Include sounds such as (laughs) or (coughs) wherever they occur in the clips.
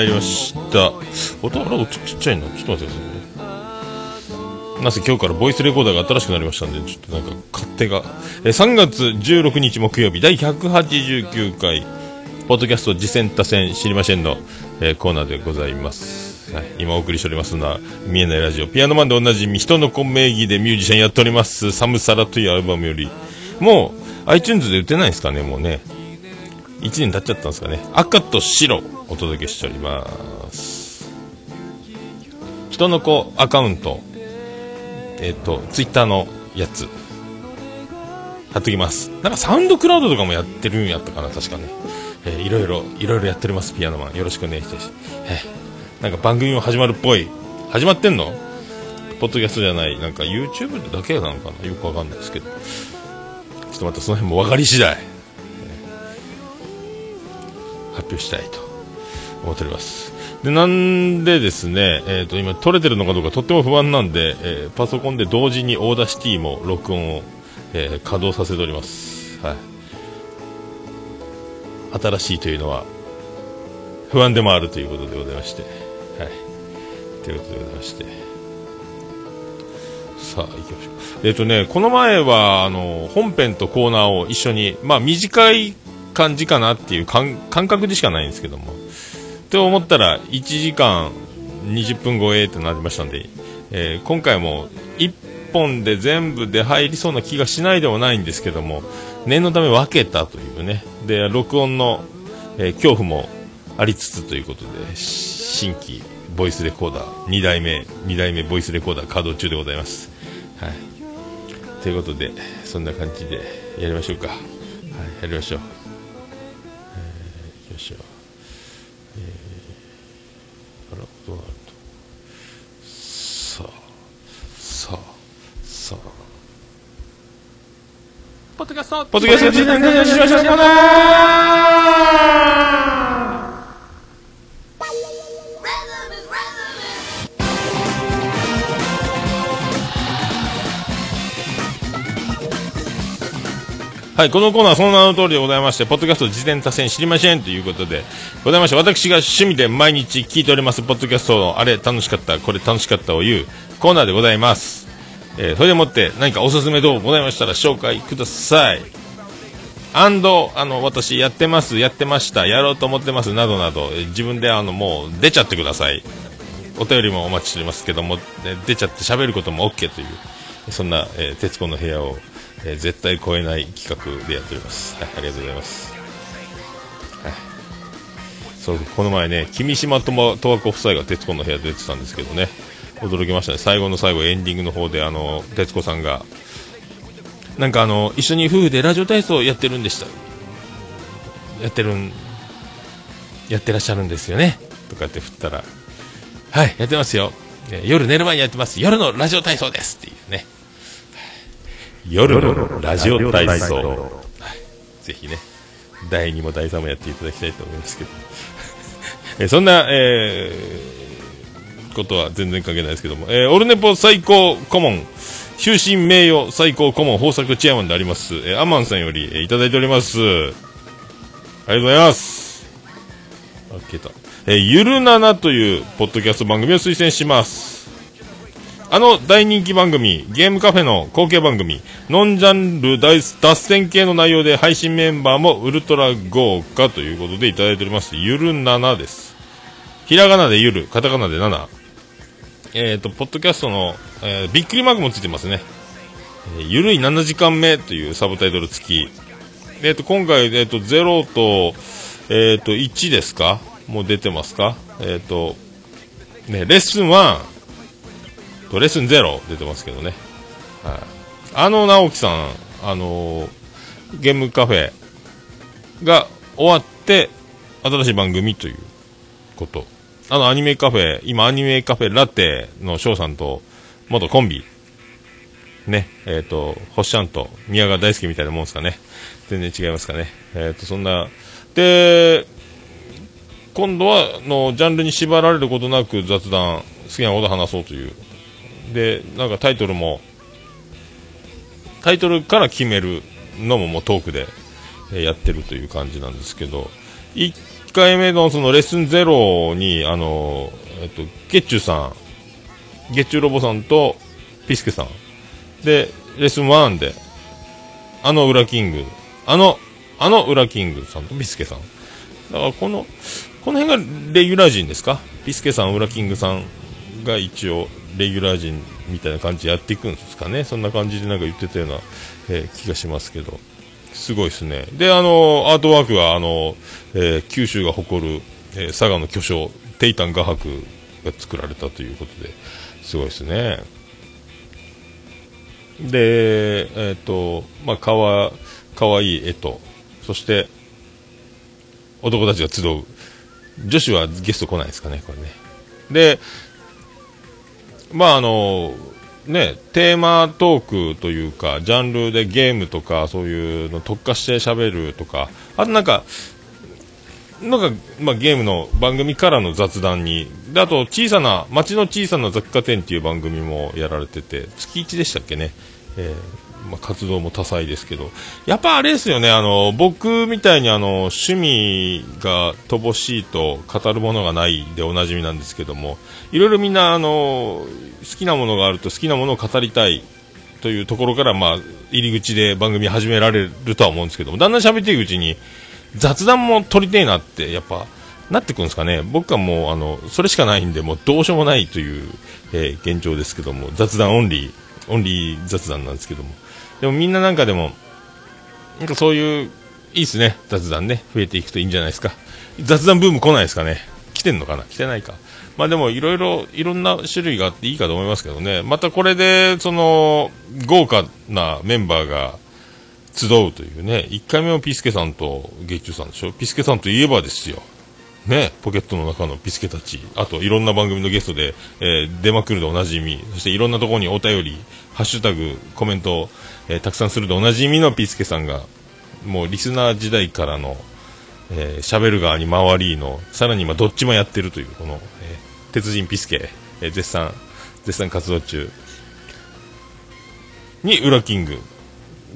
はいやってまいりました。音あれ音ちっちゃいなちょっと待ってくださいね。なぜ今日からボイスレコーダーが新しくなりましたんでちょっとなんか勝手が。え3月16日木曜日第189回ポッドキャスト次戦多戦知りませんの、えーコーナーでございます、はい、今お送りしておりますのは見えないラジオピアノマンでおなじみ人の子名義でミュージシャンやっておりますサムサラというアルバムより。もう iTunes で売ってないですかねもうね。1年経っちゃったんですかね。赤と白お届けしております。人の子アカウント。えっ、とツイッターのやつ。貼っときます。なんかサウンドクラウドとかもやってるんやったかな確かね、えーいろいろいろいろやっておりますピアノマン。よろしくお願いします、えーなんか番組も始まるっぽい。始まってんの？ポッドキャストじゃない。なんか YouTube だけなのかな？よくわかんないですけど。ちょっとまたその辺も分かり次第。表したいと思っております。でなんでですね、えー、と今撮れてるのかどうかとっても不安なんで、えーパソコンで同時に Audacity も録音を、えー稼働させております、はい、新しいというのは不安でもあるということでございまして、はい、ということでございまして。さあ行きましょう。えっ、とねこの前はあの本編とコーナーを一緒にまあ短い感じかなっていう感感覚でしかないんですけども。って思ったら1時間20分超えってなりましたんで、えー今回も1本で全部で入りそうな気がしないでもないんですけども念のため分けたというね。で録音の、えー恐怖もありつつということで新規ボイスレコーダー2代目2代目ボイスレコーダー稼働中でございます。はい。ということでそんな感じでやりましょうか。はいやりましょう、えー、よいしょあらどうなるとさあさあさあポッドキャストポッドキャスト時代にしましょうはい、このコーナーはその名の通りでございまして、ポッドキャスト事前多戦知りませんということでございまして、私が趣味で毎日聞いております、ポッドキャストのあれ楽しかった、これ楽しかったを言うコーナーでございます。えーそれでもって何かおすすめ動画ございましたら紹介ください。アンド、あの、私やってます、やってました、やろうと思ってます、などなど、えー自分であの、もう出ちゃってください。お便りもお待ちしておりますけども、えー出ちゃって喋ることも OK という、そんな、えー、徹子の部屋を、えー絶対超えない企画でやっております。はい、ありがとうございます。はい。そう、この前ね、君島とも、十和子夫妻が徹子の部屋出てたんですけどね、驚きましたね。最後の最後、エンディングの方で、あの、徹子さんが、なんかあの、一緒に夫婦でラジオ体操やってるんでした。やってるん、やってらっしゃるんですよね。とかって振ったら、はい、やってますよ。夜寝る前にやってます。夜のラジオ体操ですっていうね。夜のラジオ体操。はいぜひね、第2も第3もやっていただきたいと思いますけど。えそんな、えーことは全然関係ないですけども、えーオルネポ最高顧問、終身名誉最高顧問豊作チェアマンであります、えーアマンさんより、えーいただいております。ありがとうございます。あ、消えた。えーゆるななというポッドキャスト番組を推薦します。あの大人気番組、ゲームカフェの後継番組、ノンジャンル大脱線系の内容で配信メンバーもウルトラ豪華ということでいただいております。ゆるななです。ひらがなでゆる、カタカナで7。えっ、と、ポッドキャストの、えーびっくりマークもついてますね。えーゆるい7時間目というサブタイトル付き。えっ、と、今回、えっ、と、0と、えっ、と、1ですか？もう出てますか？えっ、と、ね、レッスン1とレッスン0出てますけどね。はい。あの直樹さん、あのゲームカフェが終わって、新しい番組ということ。あのアニメカフェ、今アニメカフェラテの翔さんと元コンビ、ね、えっ、と、星ちゃんと宮川大輔みたいなもんですかね。全然違いますかね。えっ、と、そんな、で、今度は、の、ジャンルに縛られることなく雑談、好きなこと話そうという。で、なんかタイトルも、タイトルから決めるのももうトークで、えやってるという感じなんですけど、1回目のそのレッスンゼロに、あの、えっと、ゲッチュさん、ゲッチュロボさんとピスケさん。で、レッスン1で、あの裏キング、あの、あの裏キングさんとピスケさん。だからこの、この辺がレギュラー陣ですか？ピスケさん、裏キングさんが一応、レギュラー陣みたいな感じでやっていくんですかね？そんな感じでなんか言ってたような、えー、気がしますけど。すごいですね。で、あの、アートワークは、あの、えー、九州が誇る、えー、佐賀の巨匠、テイタン画伯が作られたということで、すごいですね。で、えっ、ー、と、まあ、かわ、かわいい絵と、そして、男たちが集う。女子はゲスト来ないですかね、これね。で、まあ、あの、ね、テーマトークというか、ジャンルでゲームとか、そういうの特化して喋るとか、あとなんか、なんか、まあ、ゲームの番組からの雑談に、で、あと、小さな、街の小さな雑貨店っていう番組もやられてて、月1でしたっけね？えー、まあ、活動も多彩ですけど、やっぱあれですよね、あの、僕みたいにあの、趣味が乏しいと語るものがないでおなじみなんですけども、いろいろみんなあの、好きなものがあると好きなものを語りたいというところから、まあ、入り口で番組始められるとは思うんですけども、だんだん喋っていくうちに、雑談も撮りてえなって、やっぱ、なってくるんですかね。僕はもう、あの、それしかないんで、もうどうしようもないという、えー、現状ですけども、雑談オンリー、オンリー雑談なんですけども。でもみんななんかでも、なんかそういう、いいっすね、雑談ね。増えていくといいんじゃないですか。雑談ブーム来ないですかね。来てんのかな来てないか。まあでもいろいろ、いろんな種類があっていいかと思いますけどね。またこれで、その、豪華なメンバーが、集うというね、1回目もピスケさんと月中さんでしょ、ピスケさんといえばですよ、ね、ポケットの中のピスケたち、あといろんな番組のゲストで、えー、出まくるでおなじみ、そしていろんなところにお便り、ハッシュタグ、コメント、えー、たくさんするでおなじみのピスケさんが、もうリスナー時代からの、えー、喋る側に回りの、さらに今どっちもやってるという、この、えー、鉄人ピスケ、えー、絶賛、絶賛活動中、に、ウラキング、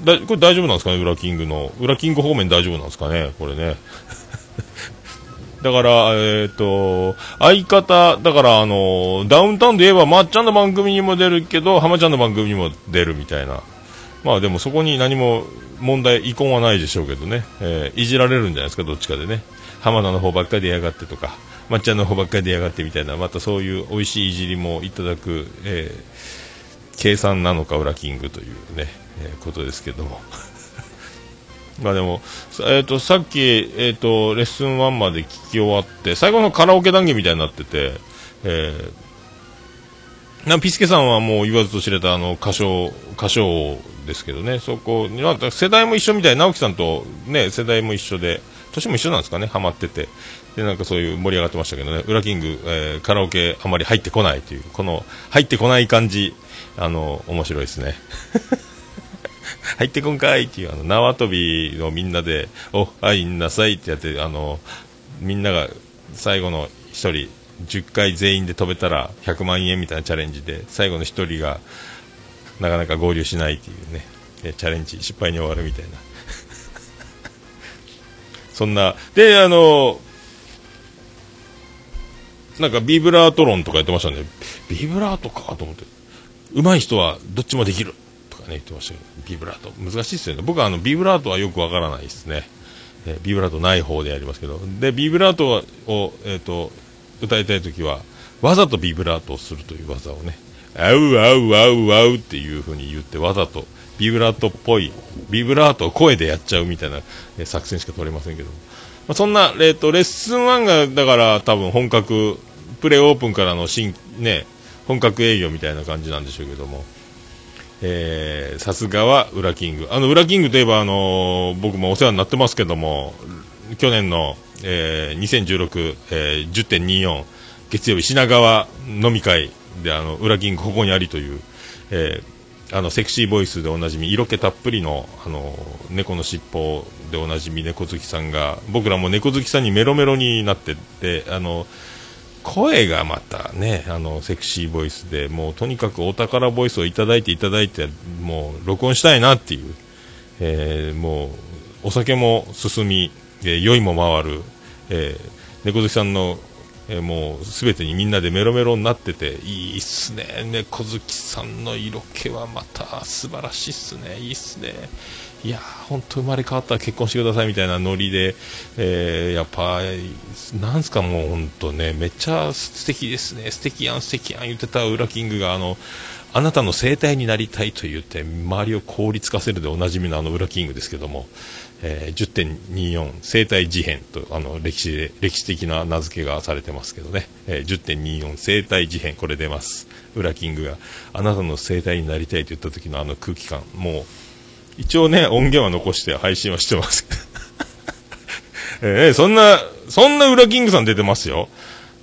だこれ大丈夫なんですかね、裏キングの。裏キング方面大丈夫なんですかね、これね。だから、えっ、ー、と、相方、だから、あの、ダウンタウンで言えば、まっちゃんの番組にも出るけど、浜ちゃんの番組にも出るみたいな。まあでもそこに何も問題、遺恨はないでしょうけどね。えー、いじられるんじゃないですか、どっちかでね。浜田の方ばっかりでやがってとか、まっちゃんの方ばっかりでやがってみたいな、またそういう美味しいいじりもいただく、えー、計算なのか、裏キングというね。えー、ことですけどもまあでも、えーと、さっき、えーと、レッスン1まで聞き終わって最後のカラオケ談義みたいになってて、えー、なピスケさんはもう言わずと知れたあの歌唱歌唱ですけどねそこ世代も一緒みたい直樹さんと、ね、世代も一緒で年も一緒なんですかねハマってて。でなんかそういう盛り上がってましたけどね裏キング、えー、カラオケあまり入ってこないというこの入ってこない感じあの面白いですね。(laughs) 入ってこんかいっていうあの縄跳びをみんなでお入んなさいってやってあのみんなが最後の1人10回全員で飛べたら100万円みたいなチャレンジで最後の1人がなかなか合流しないっていうねチャレンジ失敗に終わるみたいな。(laughs) そんなであのなんかビブラート論とかやってましたね。ビブラートかと思って。上手い人はどっちもできる。かね、言ってましたけど、ビブラート。難しいですよね。僕はあの、ビブラートはよくわからないですね。え、ビブラートない方でやりますけど。で、ビブラートを、え、ー、と、歌いたいときは、わざとビブラートをするという技をね、あうあうあうあうっていう風に言って、わざと、ビブラートっぽい、ビブラートを声でやっちゃうみたいな、え、作戦しか取れませんけど。まあ、そんな、えっ、と、レッスン1が、だから多分本格、プレオープンからの新、ね、本格営業みたいな感じなんでしょうけども、えさすがは裏キング。あの、裏キングといえば、あのー、僕もお世話になってますけども、去年の、えー、2016、えー、10.24月曜日品川飲み会で、あの、裏キングここにありという、えー、あの、セクシーボイスでおなじみ、色気たっぷりの、あの、猫の尻尾でおなじみ猫好きさんが、僕らも猫好きさんにメロメロになってって、あの、声がまたね、あの、セクシーボイスで、もうとにかくお宝ボイスをいただいていただいて、もう録音したいなっていう、えー、もう、お酒も進み、えー、酔いも回る、えー、猫好きさんのえー、もうすべてにみんなでメロメロになってていいっすね猫好きさんの色気はまた素晴らしいっすねいいっすね。いや本当生まれ変わったら結婚してくださいみたいなノリで、えー、やっぱなんすかもう本当ねめっちゃ素敵ですね。素敵やん素敵やん言ってたウラキングがあのあなたの生態になりたいと言って周りを凍りつかせるでおなじみのあのウラキングですけどもえー、10.24生態事変とあの歴史で歴史的な名付けがされてますけどね、えー、10.24生態事変これ出ます。ウラキングがあなたの生態になりたいと言った時のあの空気感もう一応ね音源は残して配信はしてます。(laughs) えー、そんなそんなウラキングさん出てますよ。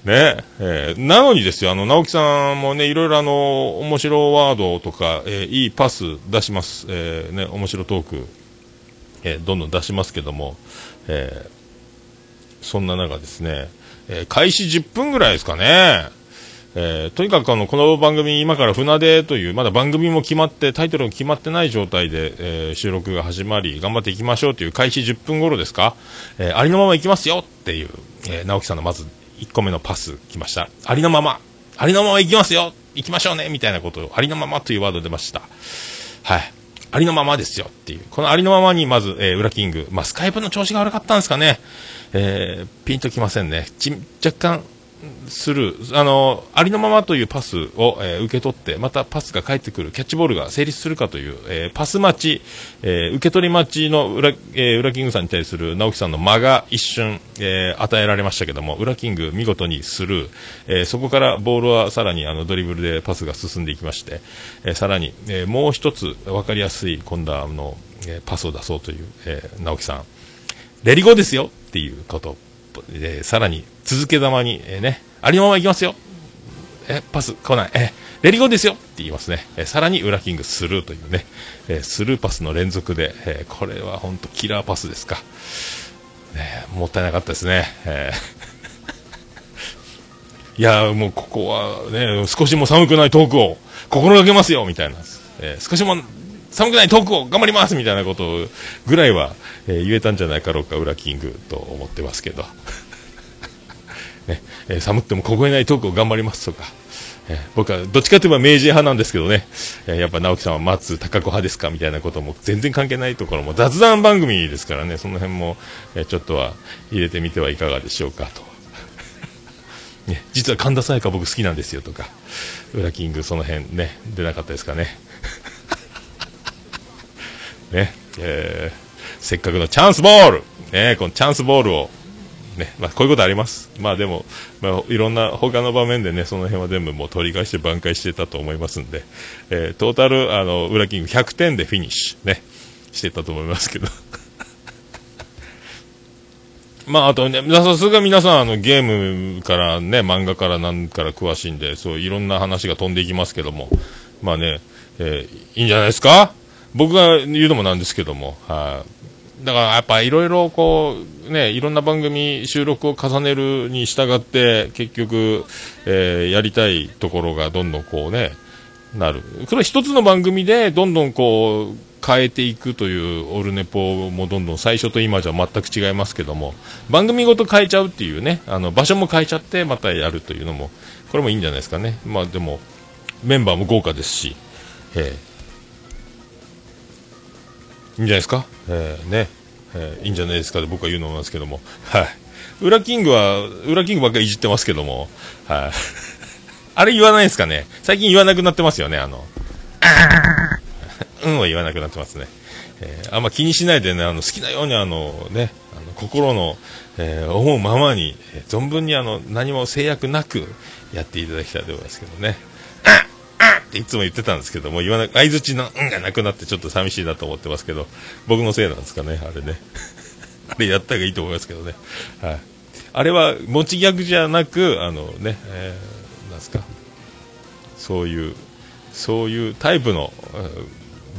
ねえー、なのにですよ、あの、直樹さんもね、いろいろあの、面白ワードとか、えー、いいパス出します。えー、ね、面白トークえー、どんどん出しますけども、えー、そんな中ですね、えー、開始10分ぐらいですかね、えー、とにかくあのこの番組、今から船出という、まだ番組も決まって、タイトルも決まってない状態で、えー、収録が始まり、頑張っていきましょうという開始10分頃ですか、えー、ありのまま行きますよっていう、え、直樹さんのまず1個目のパス来ました。ありのまま、ありのまま行きますよ行きましょうねみたいなことを、ありのままというワード出ました。はい。ありのままですよっていう。このありのままにまず、えー、裏キング。まあ、スカイプの調子が悪かったんですかね。えー、ピンときませんね。ち、若干、する、あの、ありのままというパスを、えー、受け取って、またパスが返ってくる、キャッチボールが成立するかという、えー、パス待ち、えー、受け取り待ちの裏、え、裏キングさんに対する直樹さんの間が一瞬、え、与えられましたけども、裏キング見事にスルー、え、そこからボールはさらにあのドリブルでパスが進んでいきまして、え、さらに、え、もう一つ分かりやすい今度はあの、え、パスを出そうという、え、直樹さん、レリゴですよっていうこと、えー、さらに続けざまに、えー、ね、ありのまま行きますよ。え、パス来ない。え、レリゴーですよって言いますね。え、さらに裏キングスルーというね、えスルーパスの連続で、えこれは本当キラーパスですか。ね、もったいなかったですね。えー、(laughs) いやもうここはね、少しも寒くないトークを心がけますよみたいな、え、少しも寒くないトークを頑張りますみたいなことぐらいは、えー、言えたんじゃないかろうか、裏キングと思ってますけど。(laughs) ねえー、寒っても凍えないトークを頑張りますとか、えー、僕はどっちかといえば明治派なんですけどね、えー、やっぱ直樹さんは松高子派ですかみたいなことも全然関係ないところも雑談番組ですからね、その辺も、えちょっとは入れてみてはいかがでしょうかと。(laughs) ね、実は神田沙也加僕好きなんですよとか、ウラキングその辺ね、出なかったですかね。ね、えー、せっかくのチャンスボール、ね、このチャンスボールを。ね、まあ、こういうことあります。まあでも、まあ、いろんな他の場面でね、その辺は全部もう取り返して挽回してたと思いますんで、えー、トータル、あの、裏キング100点でフィニッシュ、ね、してたと思いますけど。(laughs) まあ、あとね、さすが皆さん、あの、ゲームからね、漫画からなんから詳しいんで、そう、いろんな話が飛んでいきますけども、まあね、えー、いいんじゃないですか？僕が言うのもなんですけども、はい、だからやっぱいろいろこう、ね、いろんな番組収録を重ねるに従って結局、えー、やりたいところがどんどんこうね、なる。これは一つの番組でどんどんこう変えていくというオルネポもどんどん最初と今じゃ全く違いますけども、番組ごと変えちゃうっていうね、あの場所も変えちゃってまたやるというのも、これもいいんじゃないですかね。まあでも、メンバーも豪華ですし、えーいいんじゃないですか、えー、ね、えー、いいんじゃないですか？と僕は言うのなんですけども、はい。裏キングは、裏キングばっかりいじってますけども、はい。(laughs) あれ言わないですかね？最近言わなくなってますよね、あの、(laughs) うんは言わなくなってますね。えー、あんま気にしないでね、あの、好きなようにあの、ね、あの心の、えー、思うままに、えー、存分にあの、何も制約なくやっていただきたいと思いますけどね。っていつも言ってたんですけども、言わな、相づちの、うんがなくなってちょっと寂しいなと思ってますけど、僕のせいなんですかね、あれね。(laughs) あれやった方がいいと思いますけどね。はい。あれは、持ちギャグじゃなく、あのね、えー、なんすか、そういう、そういうタイプの、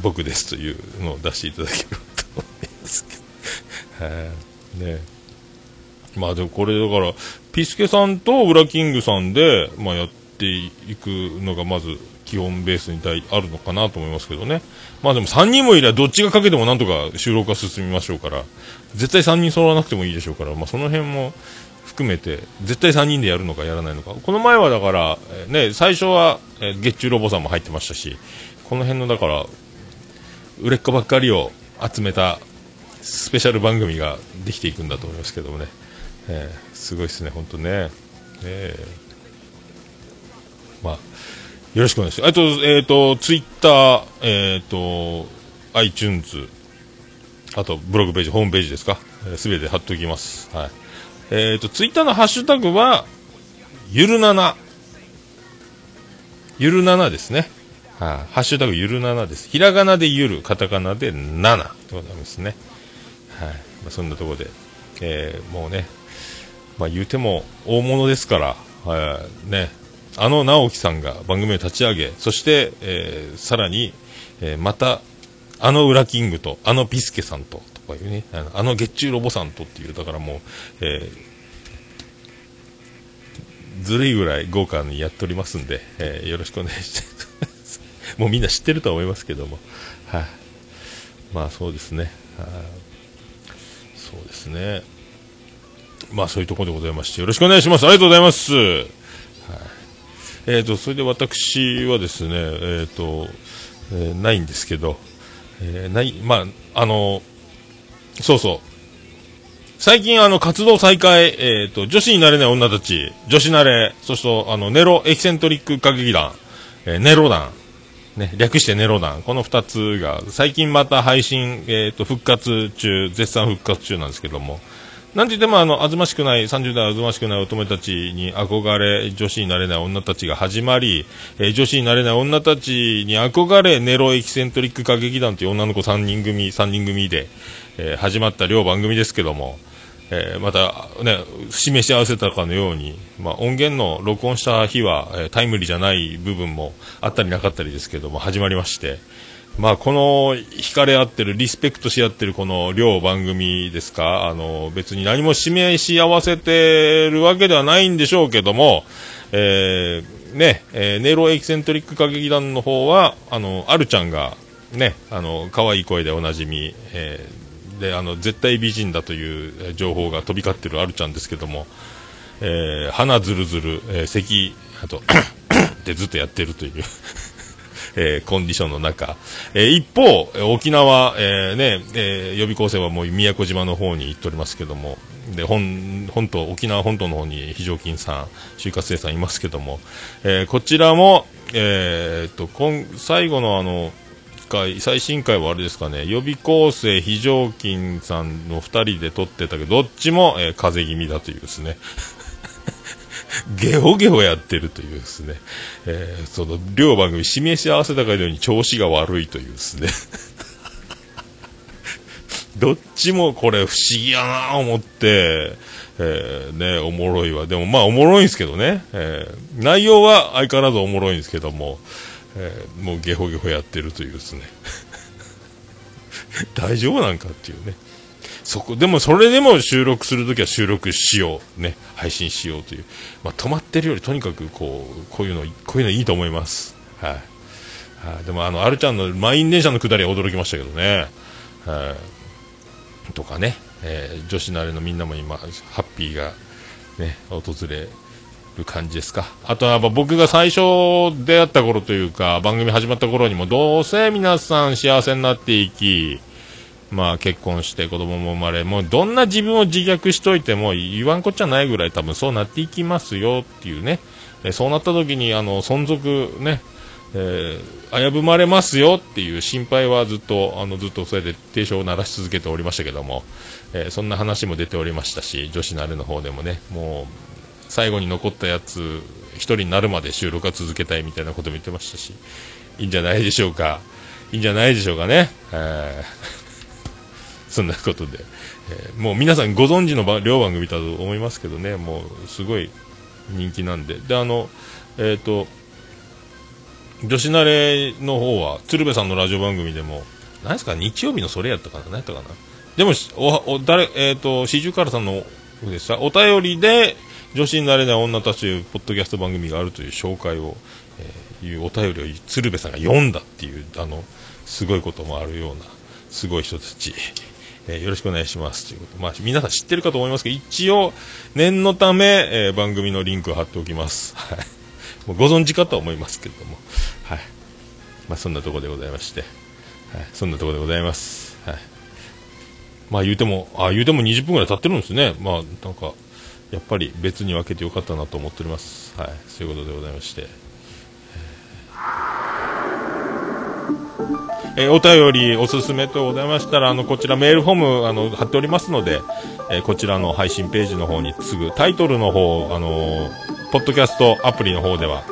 僕ですというのを出していただければと思いますけど。はい。ね。まあでもこれだから、ピスケさんとウラキングさんで、まあやっていくのがまず基本ベースに対あるのかなと思いますけどね。まあでも3人もいればどっちがかけてもなんとか収録が進みましょうから、絶対3人揃わなくてもいいでしょうから、まあその辺も含めて、絶対3人でやるのかやらないのか。この前はだから、ね、最初は、え月中ロボさんも入ってましたし、この辺のだから、売れっ子ばっかりを集めたスペシャル番組ができていくんだと思いますけどもね。えー、すごいですね、本当ね。えー、よろしくお願いします。あと、えっ、ー、と、ツイッター、えっ、ー、と、iTunes、あと、ブログページ、ホームページですか？す、べ、て貼っておきます。はい。えっ、ー、と、ツイッターのハッシュタグは、ゆるなな。ゆるななですね。はい、ハッシュタグゆるななです。ひらがなでゆる、カタカナでななでございますね。はい。まあ、そんなところで、えー、もうね、まあ、言うても大物ですから、はい、ね、あの直樹さんが番組を立ち上げ、そして、えー、さらに、えー、また、あのウラキングと、あのビスケさんと、とかいうね、あの月中ロボさんとっていう、だからもう、えー、ずるいぐらい豪華にやっておりますんで、えー、よろしくお願いして (laughs) もうみんな知ってるとは思いますけども、はい、まあそうですね、はそうですね。まあそういうところでございまして、よろしくお願いします。ありがとうございます。えーと、それで私はですね、えーと、えー、ないんですけど、えー、ない、まあ、あの、そうそう。最近あの活動再開、え、ー、と、女子になれない女たち、女子なれ、そしてあの、ネロエキセントリック歌劇団、えー、ネロ団、ね、略してネロ団、この2つが最近また配信、えーと、復活中、絶賛復活中なんですけども、なんて言ってもあの、あずましくない、30代あずましくない乙女たちに憧れ、女子になれない女たちが始まり、えー、女子になれない女たちに憧れ、ネロエキセントリック歌劇団という女の子3人組、3人組で、えー、始まった両番組ですけども、えー、また、ね、示し合わせたかのように、まあ、音源の録音した日は、え、タイムリーじゃない部分もあったりなかったりですけども、始まりまして、まあ、この惹かれ合ってる、リスペクトし合ってるこの両番組ですか、あの、別に何も示し合わせてるわけではないんでしょうけども、えー、ね、えー、ネロエキセントリック歌劇団の方は、あの、アルちゃんが、ね、あの、可愛い声でおなじみ、えーであの絶対美人だという情報が飛び交ってるあるちゃんですけども、えー、鼻ずるずる、えー、咳あと (coughs) でずっとやってるという。えー、コンディションの中、えー、一方、沖縄、えー、ね、え、予備校生はもう宮古島の方に行っておりますけども、で、本、本島、沖縄本島の方に非常勤さん、就活生さんいますけども、え、こちらも、え、っと、今、最後のあの、回、最新回はあれですかね、予備校生、非常勤さんの2人で撮ってたけど、どっちも、え、風邪気味だというですね。ゲホゲホやってるというですね、えー、その両番組示し合わせたかのように調子が悪いというですね。(laughs) どっちもこれ不思議やな思って、えー、ね、おもろいわ。でもまあおもろいんですけどね、えー、内容は相変わらずおもろいんですけども、えー、もうゲホゲホやってるというですね。(laughs) 大丈夫なんかっていうね。そこでもそれでも収録するときは収録しよう、ね、配信しようという、まあ、止まってるよりとにかくこうこういうのこういうのいいと思います、はい、はあ、でもあのアルちゃんの満員電車の下りは驚きましたけどね、はい、とかね、えー、女子のあれのみんなも今ハッピーが、ね、訪れる感じですか。あとは僕が最初出会った頃というか、番組始まった頃にも、どうせ皆さん幸せになっていき、まあ結婚して子供も生まれ、もうどんな自分を自虐しといても言わんこっちゃないぐらい多分そうなっていきますよっていうね。えそうなった時にあの存続ね、えー、危ぶまれますよっていう心配はずっと、あのずっとそれで提唱を鳴らし続けておりましたけども、えー、そんな話も出ておりましたし、女子のあれの方でもね、もう最後に残ったやつ1人になるまで収録は続けたいみたいなことも言ってましたしいいんじゃないでしょうか。いいんじゃないでしょうかね、えー、そんなことで、えー、もう皆さんご存知の両番組だと思いますけどね。もうすごい人気なんで。であのえっ、ー、と女子慣れの方は鶴瓶さんのラジオ番組でも何ですか日曜日のそれやったかな何やったかな。でもおお誰えっ、ー、と四十からさんのでした。お便りで女子になれない女たちというポッドキャスト番組があるという紹介を、えいうお便りを鶴瓶さんが読んだっていう、あの、すごいこともあるような、すごい人たち、えー、よろしくお願いしますということ。まあ、皆さん知ってるかと思いますけど、一応、念のため、えー、番組のリンクを貼っておきます。(laughs) はい。もうご存知かとは思いますけれども、はい。まあ、そんなところでございまして、はい。そんなところでございます。はい。まあ、言うても、あ、言うても20分ぐらい経ってるんですね。まあ、なんか、やっぱり別に分けてよかったなと思っております。はい。そういうことでございまして。えー、お便りおすすめとございましたら、あの、こちらメールフォーム、あの、貼っておりますので、えー、こちらの配信ページの方にすぐ、タイトルの方、あのー、ポッドキャストアプリの方では、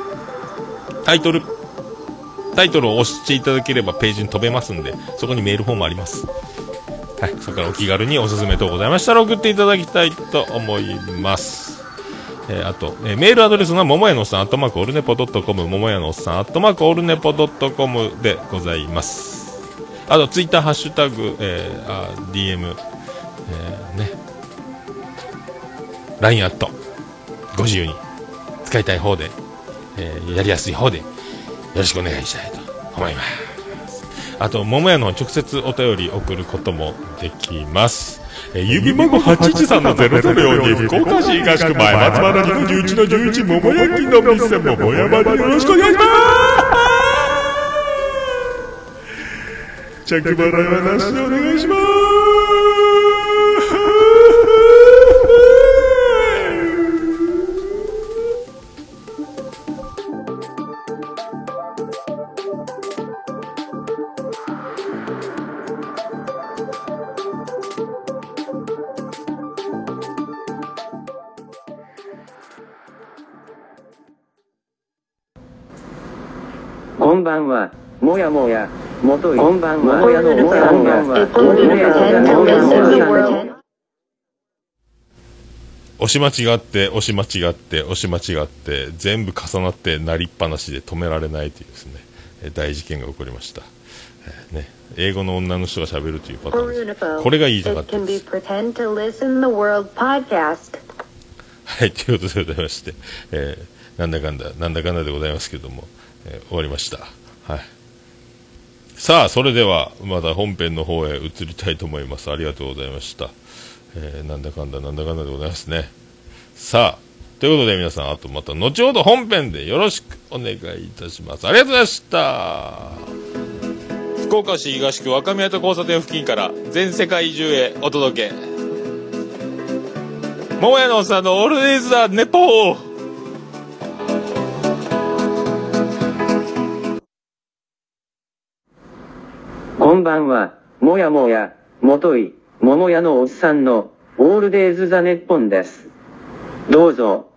タイトル、タイトルを押していただければページに飛べますんで、そこにメールフォームあります。はい、そこからお気軽におすすめとございましたら送っていただきたいと思います。えー、あと、えー、メールアドレスが、ももやのおっさん、アットマークオルネポドットコム、ももやのおっさん、アットマークオルネポドットコムでございます。あと、ツイッター、ハッシュタグ、えー、あ DM、えー、ね、LINE アット、ご自由に使いたい方で、えー、やりやすい方で、よろしくお願いしたいと思います。あと、桃屋の直接お便り送ることもできます。えー、指番号813-004福岡市東区前松原2の11の11桃焼きの店桃山でよろしくお願いします。着払いはなしでお願いします。んばんは、もやもや、もとい、こんばんは、もやのおさんが、押し間違って、押し間違って、押し間違って、全部重なってなりっぱなしで止められないというですね、大事件が起こりました。えー、ね、英語の女の人が喋るというパターンです。これが言いたかったです。はい、ということでございまして、えー、なんだかんだ、なんだかんだでございますけども、えー、終わりました。はい。さあ、それでは、また本編の方へ移りたいと思います。ありがとうございました。えー、なんだかんだ、なんだかんだでございますね。さあ、ということで皆さん、あとまた後ほど本編でよろしくお願いいたします。ありがとうございました。福岡市東区若宮と交差点付近から全世界中へお届け。桃屋のおっさんのオールディーズ・ザ・ネポーこんばんは、もやもや、もとい、ももやのおっさんの、オールデイズ・ザ・ネッポンです。どうぞ。